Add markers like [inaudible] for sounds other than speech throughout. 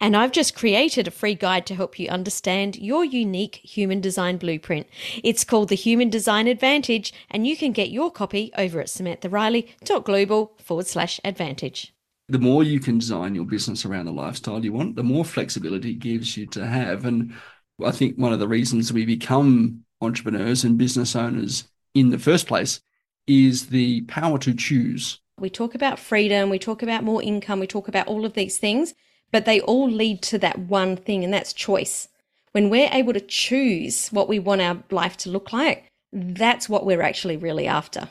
And I've just created a free guide to help you understand your unique human design blueprint. It's called the Human Design Advantage, and you can get your copy over at samanthariley.global forward slash advantage the more you can design your business around the lifestyle you want, the more flexibility it gives you to have. And I think one of the reasons we become entrepreneurs and business owners in the first place is the power to choose. We talk about freedom, we talk about more income, we talk about all of these things, but they all lead to that one thing, and that's choice. When we're able to choose what we want our life to look like, that's what we're actually really after.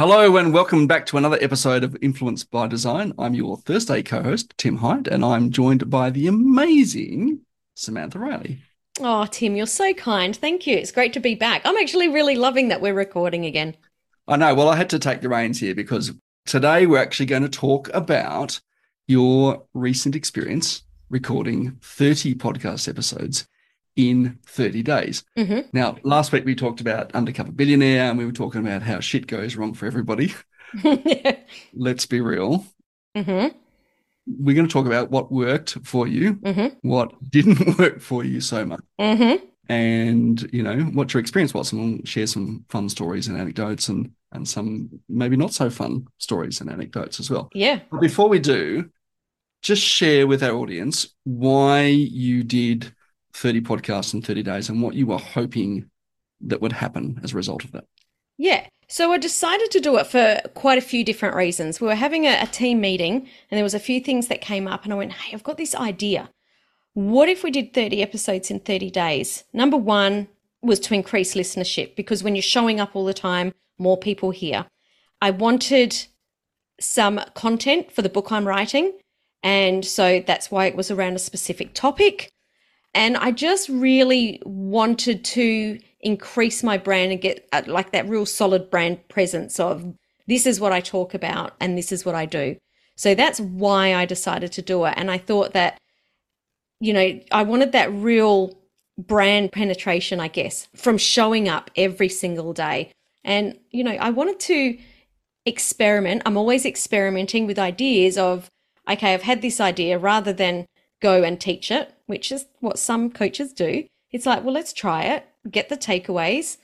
Hello and welcome back to another episode of Influence by Design. I'm your Thursday co-host, Tim Hyde, and I'm joined by the amazing Samantha Riley. Oh, Tim, you're so kind. Thank you. It's great to be back. I'm actually really loving that we're recording again. I know. Well, I had to take the reins here because today we're actually going to talk about your recent experience recording 30 podcast episodes in 30 days. Mm-hmm. Now, last week we talked about Undercover Billionaire and we were talking about how shit goes wrong for everybody. [laughs] Let's be real. Mm-hmm. We're going to talk about what worked for you, mm-hmm. what didn't [laughs] work for you so much. Mm-hmm. And you know what your experience was, and we'll share some fun stories and anecdotes, and and some maybe not so fun stories and anecdotes as well. Yeah. But before we do, just share with our audience why you did 30 podcasts in 30 days and what you were hoping that would happen as a result of that. Yeah. So I decided to do it for quite a few different reasons. We were having a, a, team meeting and there was a few things that came up and I went, "Hey, I've got this idea. What if we did 30 episodes in 30 days?" Number 1 was to increase listenership because when you're showing up all the time, more people hear. I wanted some content for the book I'm writing, and so that's why it was around a specific topic. And I just really wanted to increase my brand and get uh, like that real solid brand presence of this is what I talk about and this is what I do. So that's why I decided to do it. And I thought that, you know, I wanted that real brand penetration, I guess, from showing up every single day. And, you know, I wanted to experiment. I'm always experimenting with ideas of, okay, I've had this idea rather than go and teach it, which is what some coaches do. It's like, well, let's try it, get the takeaways,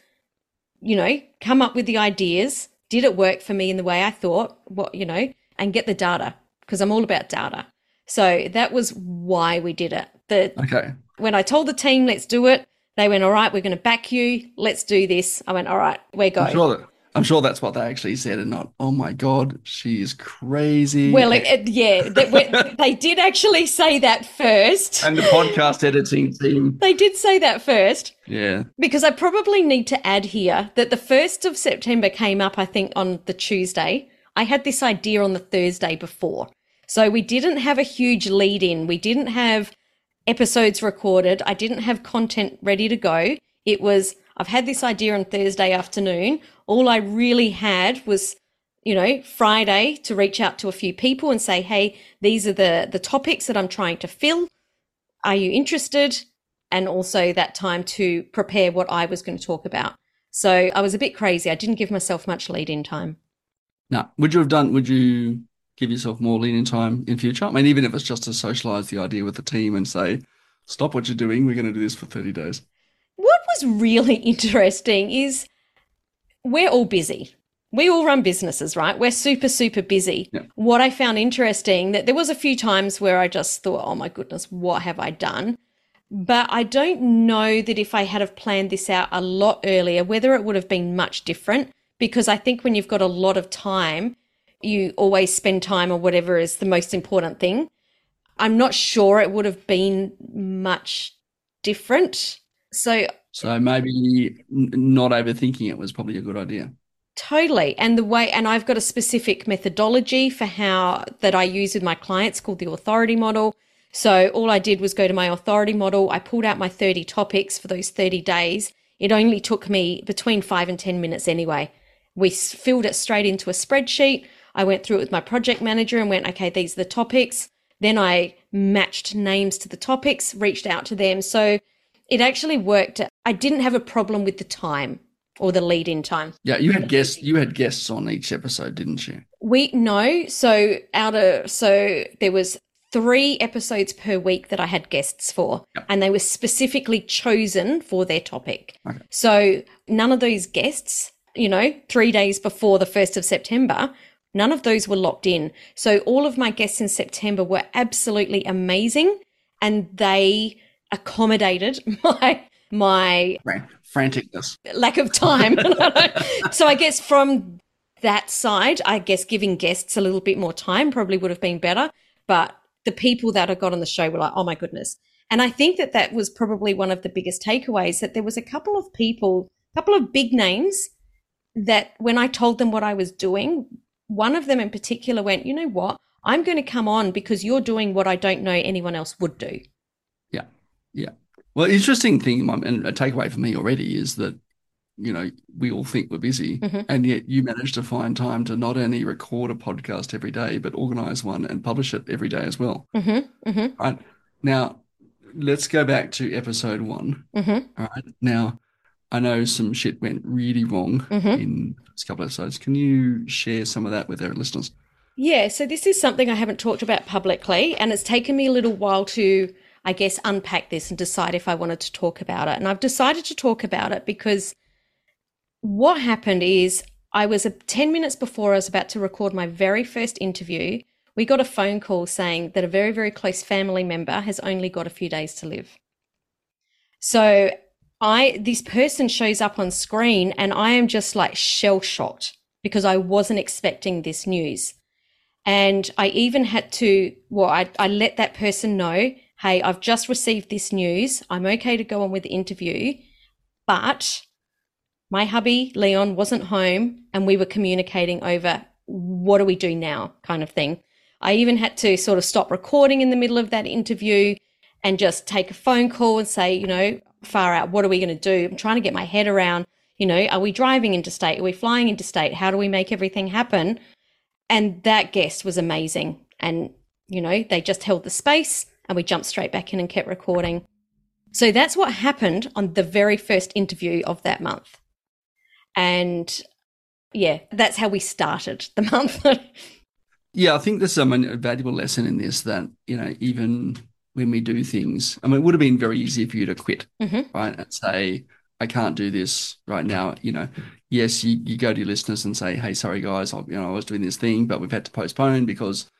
you know, come up with the ideas. Did it work for me in the way I thought? What, you know, and get the data because I'm all about data. So that was why we did it. The, okay. When I told the team, let's do it, they went, all right, we're going to back you. Let's do this. I went, all right, we're going. Sure I'm sure that's what they actually said, and not, oh my god, she is crazy. Well, it, it, yeah, they, [laughs] they, did actually say that first. And the podcast editing team, they did say that first. Yeah, because I probably need to add here that the first of September came up, I think, on the Tuesday. I had this idea on the Thursday before, so we didn't have a huge lead in. We didn't have episodes recorded. I didn't have content ready to go. It was I've had this idea on Thursday afternoon. All I really had was, you know, Friday to reach out to a few people and say, hey, these are the, the topics that I'm trying to fill. Are you interested? And also that time to prepare what I was going to talk about. So I was a bit crazy. I didn't give myself much lead in time. Now, would you have done, would you give yourself more lead in time in future? I mean, even if it's just to socialize the idea with the team and say, stop what you're doing, we're going to do this for 30 days was really [laughs] interesting is we're all busy. we all run businesses, right? We're super, super busy. Yeah. What I found interesting that there was a few times where I just thought, oh my goodness, what have I done? But I don't know that if I had have planned this out a lot earlier, whether it would have been much different. Because I think when you've got a lot of time, you always spend time or whatever is the most important thing. I'm not sure it would have been much different. So So maybe not overthinking it was probably a good idea. Totally. And the way, and I've got a specific methodology for how that I use with my clients called the authority model. So all I did was go to my authority model. I pulled out my 30 topics for those 30 days. It only took me between five and 10 minutes anyway. We filled it straight into a spreadsheet. I went through it with my project manager and went, okay, these are the topics. Then I matched names to the topics, reached out to them. So it actually worked. I didn't have a problem with the time or the lead in time. Yeah, you had guests. You had guests on each episode, didn't you? We no, so out of so there was three episodes per week that I had guests for, Yep. and they were specifically chosen for their topic. Okay. So none of those guests, you know, three days before the first of September, none of those were locked in. So all of my guests in September were absolutely amazing, and they accommodated [laughs] my my Fran- Franticness. lack of time. [laughs] so I guess from that side, I guess giving guests a little bit more time probably would have been better. But the people that I got on the show were like, oh my goodness. And I think that that was probably one of the biggest takeaways that there was a couple of people, a couple of big names that when I told them what I was doing, one of them in particular went, you know what? I'm going to come on because you're doing what I don't know anyone else would do. Well, interesting thing, and a takeaway for me already is that, you know, we all think we're busy, Mhm. and yet you manage to find time to not only record a podcast every day, but organize one and publish it every day as well. Mm-hmm. Mm-hmm. Right. Now, let's go back to episode one. Mm-hmm. All right. Now, I know some shit went really wrong Mhm. in this couple of episodes. Can you share some of that with our listeners? Yeah, so this is something I haven't talked about publicly, and it's taken me a little while to, I guess, unpack this and decide if I wanted to talk about it. And I've decided to talk about it because what happened is I was a, 10 minutes before I was about to record my very first interview. We got a phone call saying that a very, very close family member has only got a few days to live. So I this person shows up on screen and I am just like shell shocked because I wasn't expecting this news. And I even had to, well, I, I let that person know, hey, I've just received this news. I'm okay to go on with the interview, but my hubby, Leon, wasn't home and we were communicating over what do we do now kind of thing. I even had to sort of stop recording in the middle of that interview and just take a phone call and say, you know, far out, what are we going to do? I'm trying to get my head around, you know, are we driving interstate? Are we flying interstate? How do we make everything happen? And that guest was amazing. And, you know, they just held the space and we jumped straight back in and kept recording. So that's what happened on the very first interview of that month. And yeah, that's how we started the [laughs] month. Yeah, I think there's a valuable lesson in this that, you know, even when we do things, I mean, it would have been very easy for you to quit, Mhm. right? And say, I can't do this right now. You know, yes, you, you go to your listeners and say, hey, sorry, guys, I, you know, I was doing this thing, but we've had to postpone because,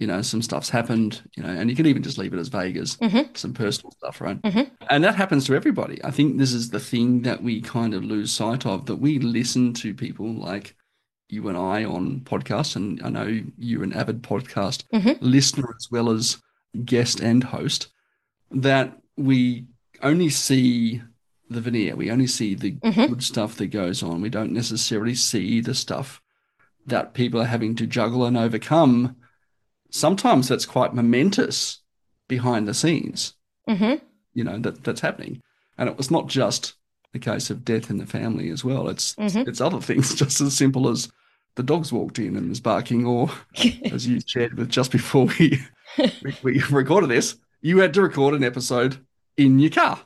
you know, some stuff's happened, you know, and you can even just leave it as vague as Mhm. some personal stuff, right? Mhm. And that happens to everybody. I think this is the thing that we kind of lose sight of that we listen to people like you and I on podcasts, and I know you're an avid podcast Mhm. listener as well as guest and host, that we only see the veneer. We only see the Mhm. good stuff that goes on. We don't necessarily see the stuff that people are having to juggle and overcome. Sometimes that's quite momentous behind the scenes hmm you know that that's happening and it was not just the case of death in the family as well it's Mhm. it's other things [laughs] just as simple as the dogs walked in and was barking or [laughs] as you shared with just before we, [laughs] we we recorded this you had to record an episode in your car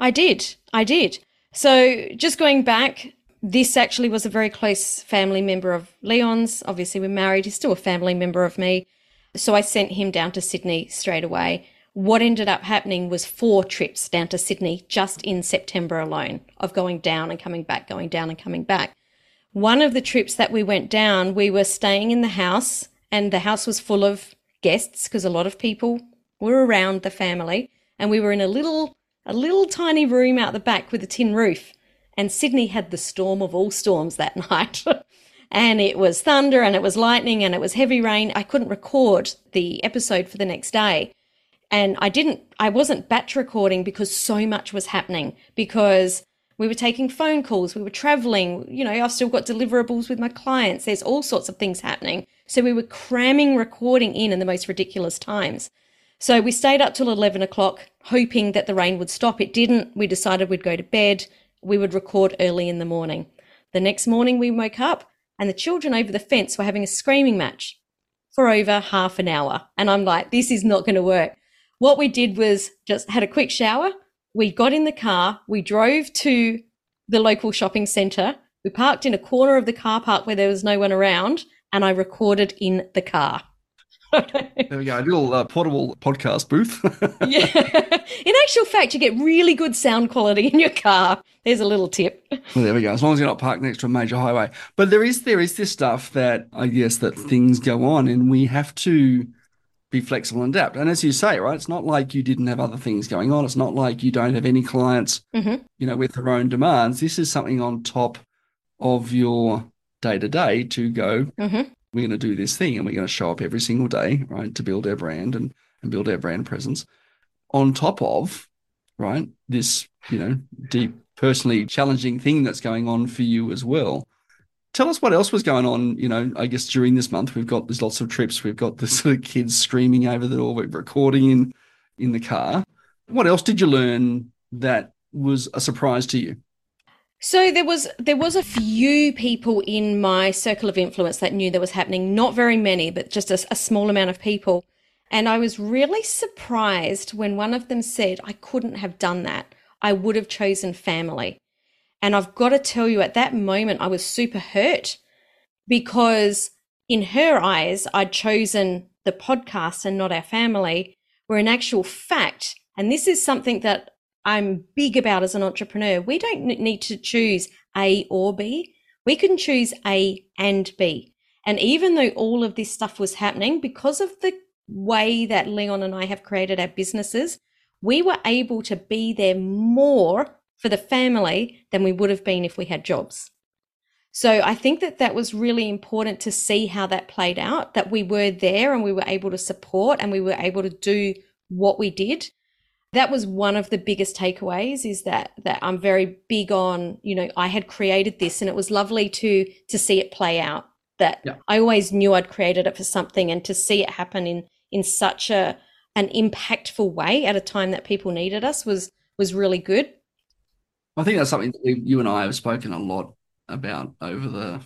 I did. I did. So just going back, this actually was a very close family member of Leon's. Obviously, we're married. He's still a family member of me. So I sent him down to Sydney straight away. What ended up happening was four trips down to Sydney just in September alone of going down and coming back, going down and coming back. one of the trips that we went down, we were staying in the house and the house was full of guests because a lot of people were around the family and we were in a little a little tiny room out the back with a tin roof and Sydney had the storm of all storms that [laughs] night. And it was thunder and it was lightning and it was heavy rain. I couldn't record the episode for the next day. And I didn't, I wasn't batch recording because so much was happening because we were taking phone calls, we were traveling, you know, I've still got deliverables with my clients. There's all sorts of things happening. So we were cramming recording in in the most ridiculous times. So we stayed up till 11 o'clock, hoping that the rain would stop. It didn't. We decided we'd go to bed. We would record early in the morning. The next morning we woke up and the children over the fence were having a screaming match for over half an hour. And I'm like, this is not going to work. What we did was just had a quick shower. We got in the car. We drove to the local shopping centre. We parked in a corner of the car park where there was no one around and I recorded in the car. [laughs] there we go, a little uh, portable podcast booth. [laughs] yeah. In actual fact, you get really good sound quality in your car. There's a little tip. Well, there we go. As long as you're not parked next to a major highway. But there is there is this stuff that I guess that things go on, and we have to be flexible and adapt. And as you say, right, it's not like you didn't have other things going on. It's not like you don't have any clients, mm-hmm. you know, with their own demands. This is something on top of your day to day to go. Mm-hmm we're going to do this thing and we're going to show up every single day, right, to build our brand and, and build our brand presence on top of, right, this, you know, deep, personally challenging thing that's going on for you as well. Tell us what else was going on, you know, I guess during this month. We've got there's lots of trips. We've got the [laughs] sort of kids screaming over the door. We're recording in in the car. What else did you learn that was a surprise to you? So there was there was a few people in my circle of influence that knew that was happening. Not very many, but just a, a small amount of people. And I was really surprised when one of them said, "I couldn't have done that. I would have chosen family." And I've got to tell you, at that moment, I was super hurt because in her eyes, I'd chosen the podcast and not our family. Where in actual fact, and this is something that I'm big about as an entrepreneur. We don't need to choose A or B. We can choose A and B. And even though all of this stuff was happening, because of the way that Leon and I have created our businesses, we were able to be there more for the family than we would have been if we had jobs. So I think that that was really important to see how that played out, that we were there and we were able to support and we were able to do what we did that was one of the biggest takeaways is that that I'm very big on, you know, I had created this and it was lovely to to see it play out. That yeah. I always knew I'd created it for something and to see it happen in in such a an impactful way at a time that people needed us was was really good. I think that's something that you and I have spoken a lot about over the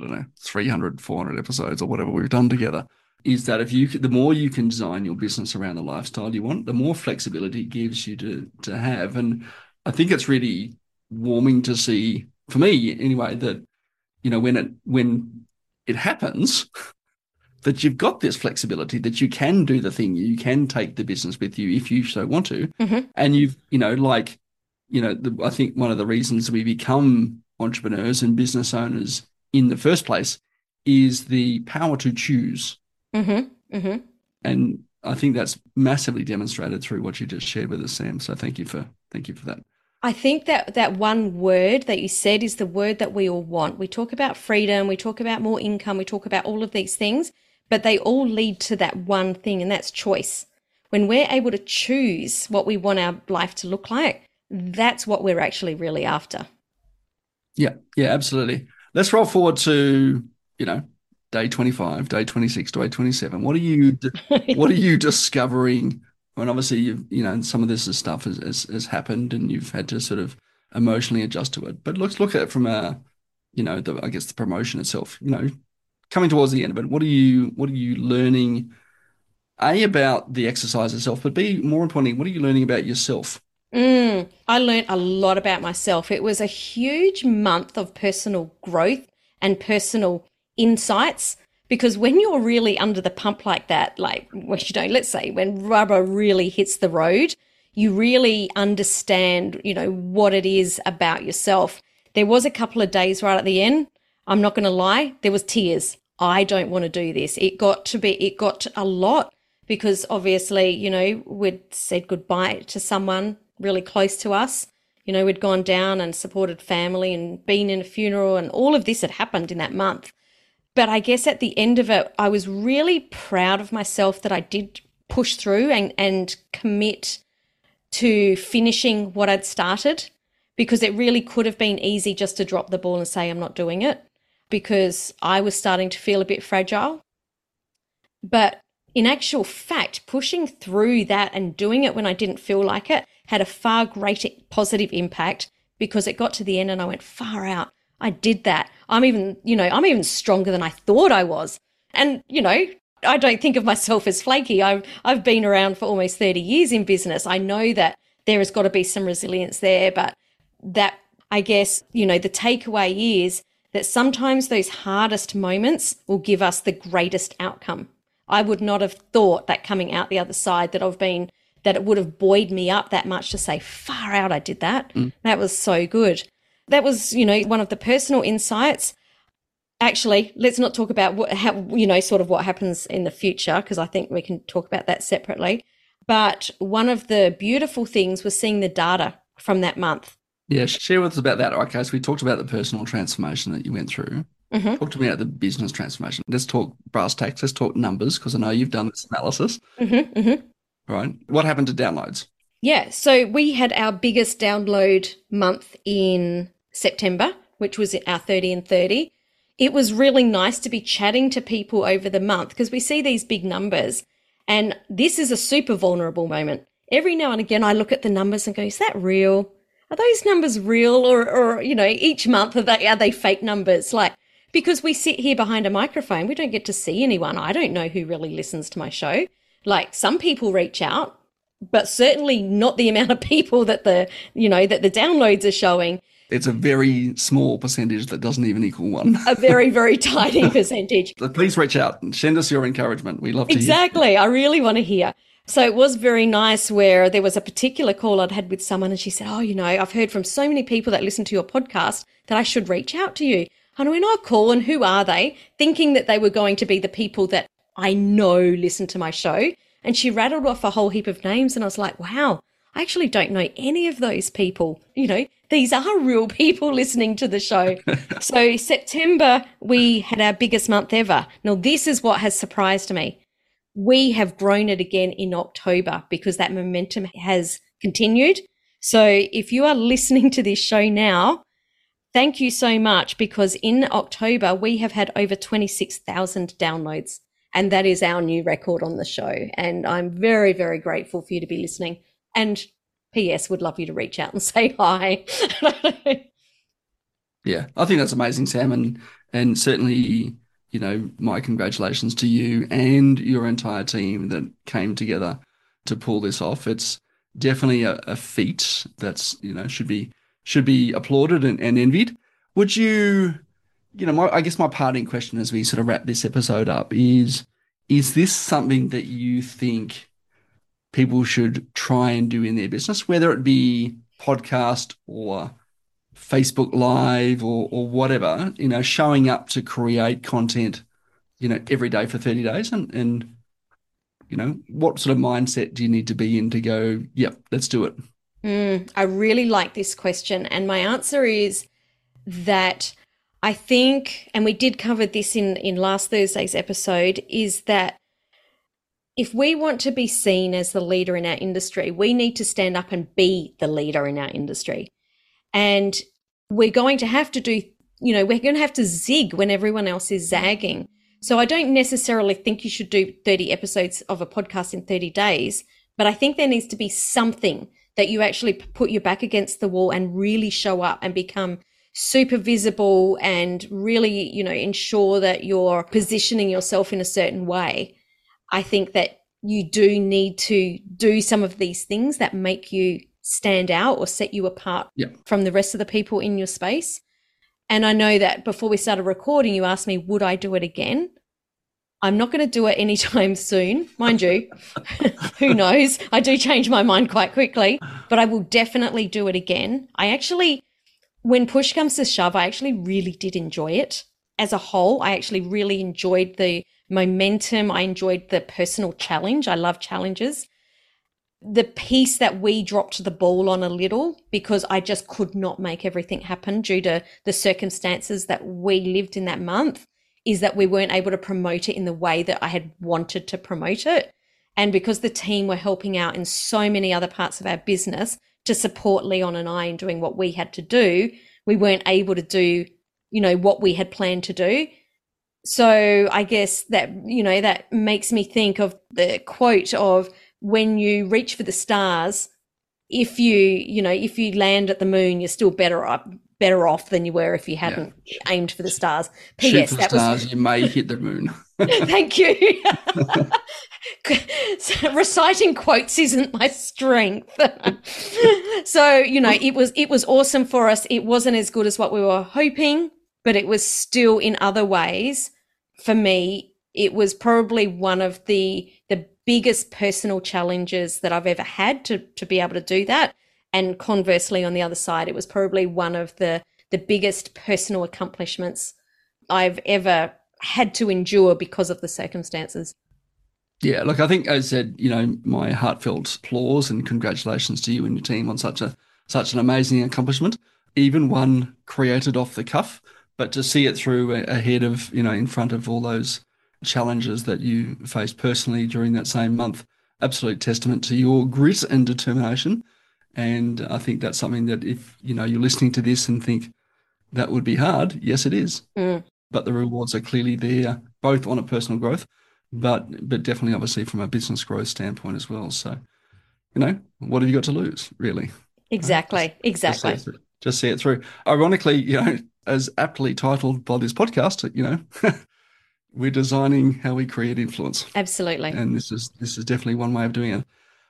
I don't know 300 400 episodes or whatever we've done together is that if you the more you can design your business around the lifestyle you want, the more flexibility it gives you to to have. And I think it's really warming to see for me anyway that you know when it when it happens [laughs] that you've got this flexibility that you can do the thing you can take the business with you if you so want to mm-hmm. and you've you know like you know the, i think one of the reasons we become entrepreneurs and business owners in the first place is the power to choose Mm-hmm. Mm-hmm. And I think that's massively demonstrated through what you just shared with us, Sam. So thank you for thank you for that. I think that that one word that you said is the word that we all want. We talk about freedom, we talk about more income, we talk about all of these things, but they all lead to that one thing, and that's choice. When we're able to choose what we want our life to look like, that's what we're actually really after. Yeah, yeah, absolutely. Let's roll forward to, you know, day 25, day 26, day 27? What are you [laughs] what are you discovering? And obviously, you you know, some of this is stuff has, has, has happened, and you've had to sort of emotionally adjust to it. But let's look at it from a, you know, the I guess the promotion itself. You know, coming towards the end of it, what are you what are you learning? A about the exercise itself, but B more importantly, what are you learning about yourself? Mm, I learned a lot about myself. It was a huge month of personal growth and personal insights because when you're really under the pump like that, like when you know, let's say when rubber really hits the road, you really understand, you know, what it is about yourself. There was a couple of days right at the end I'm not going to lie, there was tears. I don't want to do this. It got to be, it got a lot because obviously, you know, we'd said goodbye to someone really close to us. You know, we'd gone down and supported family and been in a funeral and all of this had happened in that month. But I guess at the end of it, I was really proud of myself that I did push through and, and commit to finishing what I'd started because it really could have been easy just to drop the ball and say, I'm not doing it because I was starting to feel a bit fragile. But in actual fact, pushing through that and doing it when I didn't feel like it had a far greater positive impact because it got to the end and I went far out. I did that. I'm even, you know, I'm even stronger than I thought I was. And, you know, I don't think of myself as flaky. I've I've been around for almost 30 years in business. I know that there has got to be some resilience there, but that I guess, you know, the takeaway is that sometimes those hardest moments will give us the greatest outcome. I would not have thought that coming out the other side that I've been that it would have buoyed me up that much to say, far out, I did that. Mm. That was so good. That was, you know, one of the personal insights actually, let's not talk about what, how, you know, sort of what happens in the future, because I think we can talk about that separately. But one of the beautiful things was seeing the data from that month. Yeah, share with us about that. Okay, so we talked about the personal transformation that you went through. Mm-hmm. Talk to me about the business transformation. Let's talk brass tacks. Let's talk numbers because I know you've done this analysis. Mm-hmm, mm-hmm. Right. What happened to downloads? Yeah. So we had our biggest download month in September, which was our 30 and 30 it was really nice to be chatting to people over the month because we see these big numbers. And this is a super vulnerable moment. Every now and again, I look at the numbers and go, is that real? Are those numbers real? Or, or you know, each month, are they, are they fake numbers? Like, because we sit here behind a microphone, we don't get to see anyone. I don't know who really listens to my show. Like, some people reach out, but certainly not the amount of people that the, you know, that the downloads are showing it's a very small percentage that doesn't even equal one. a very, [laughs] very tiny percentage. Please reach out and send us your encouragement. We love to hear. Exactly. I really want to hear. So it was very nice where there was a particular call I'd had with someone and she said, Oh, you know, I've heard from so many people that listen to your podcast that I should reach out to you. And when I went, Oh, call. And who are they? Thinking that they were going to be the people that I know listen to my show. And she rattled off a whole heap of names. And I was like, wow, I actually don't know any of those people. You know, these are real [laughs] people listening to the show. [laughs] so, September, we had our biggest month ever. Now, this is what has surprised me. We have grown it again in October because that momentum has continued. So, if you are listening to this show now, thank you so much because in October, we have had over 26,000 downloads. And that is our new record on the show. And I'm very, very grateful for you to be listening. And P.S. would love you to reach out and [laughs] say hi. yeah, I think that's amazing, Sam, and and certainly you know my congratulations to you and your entire team that came together to pull this off. It's definitely a, a feat that's you know should be should be applauded and, and envied. Would you, you know, my, I guess my parting question as we sort of wrap this episode up is: Is this something that you think? people should try and do in their business, whether it be podcast or Facebook Live or or whatever, you know, showing up to create content, you know, every day for 30 days and and you know, what sort of mindset do you need to be in to go, yep, let's do it? Mm, I really like this question. And my answer is that I think, and we did cover this in, in last Thursday's episode, is that if we want to be seen as the leader in our industry, we need to stand up and be the leader in our industry. And we're going to have to do, you know, we're going to have to zig when everyone else is zagging. So I don't necessarily think you should do 30 episodes of a podcast in 30 days, but I think there needs to be something that you actually put your back against the wall and really show up and become super visible and really, you know, ensure that you're positioning yourself in a certain way I think that you do need to do some of these things that make you stand out or set you apart yeah. from the rest of the people in your space. And I know that before we started recording, you asked me, would I do it again? I'm not going to do it anytime [laughs] soon, mind you. [laughs] Who knows? I do change my mind quite quickly, but I will definitely do it again. I actually, when push comes to shove, I actually really did enjoy it. as a whole, I actually really enjoyed the momentum. I enjoyed the personal challenge. I love challenges. The piece that we dropped the ball on a little because I just could not make everything happen due to the circumstances that we lived in that month is that we weren't able to promote it in the way that I had wanted to promote it. And because the team were helping out in so many other parts of our business to support Leon and I in doing what we had to do, we weren't able to do, you know, what we had planned to do. So I guess that, you know, that makes me think of the quote of when you reach for the stars, if you, you know, if you land at the moon, you're still better off, better off than you were if you hadn't yeah. aimed for the stars. P.S. Shoot for the stars, was... you may hit the moon. [laughs] Thank you. [laughs] [laughs] so reciting quotes isn't my strength. so, you know, it was it was awesome for us. It wasn't as good as what we were hoping, but it was still in other ways for me it was probably one of the the biggest personal challenges that I've ever had to to be able to do that. And conversely on the other side, it was probably one of the the biggest personal accomplishments I've ever had to endure because of the circumstances. Yeah, look, I think I said, you know, my heartfelt applause and congratulations to you and your team on such a such an amazing accomplishment. Even one created off the cuff, but to see it through ahead of, you know, in front of all those challenges that you faced personally during that same month, absolute testament to your grit and determination. And I think that's something that if, you know, you're listening to this and think that would be hard, yes, it is. Mm. But the rewards are clearly there, both on a personal growth but but definitely obviously from a business growth standpoint as well. So, you know, what have you got to lose, really? Exactly, just, exactly. Just see, just see, it through. Ironically, you know, as aptly titled by this podcast, you know, [laughs] we're designing how we create influence. Absolutely. And this is this is definitely one way of doing it.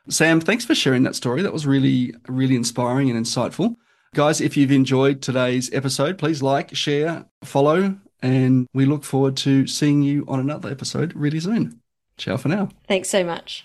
Sam, thanks for sharing that story. That was really really inspiring and insightful. Guys, if you've enjoyed today's episode, please like, share, follow, and we look forward to seeing you on another episode really soon. Ciao for now. Thanks so much.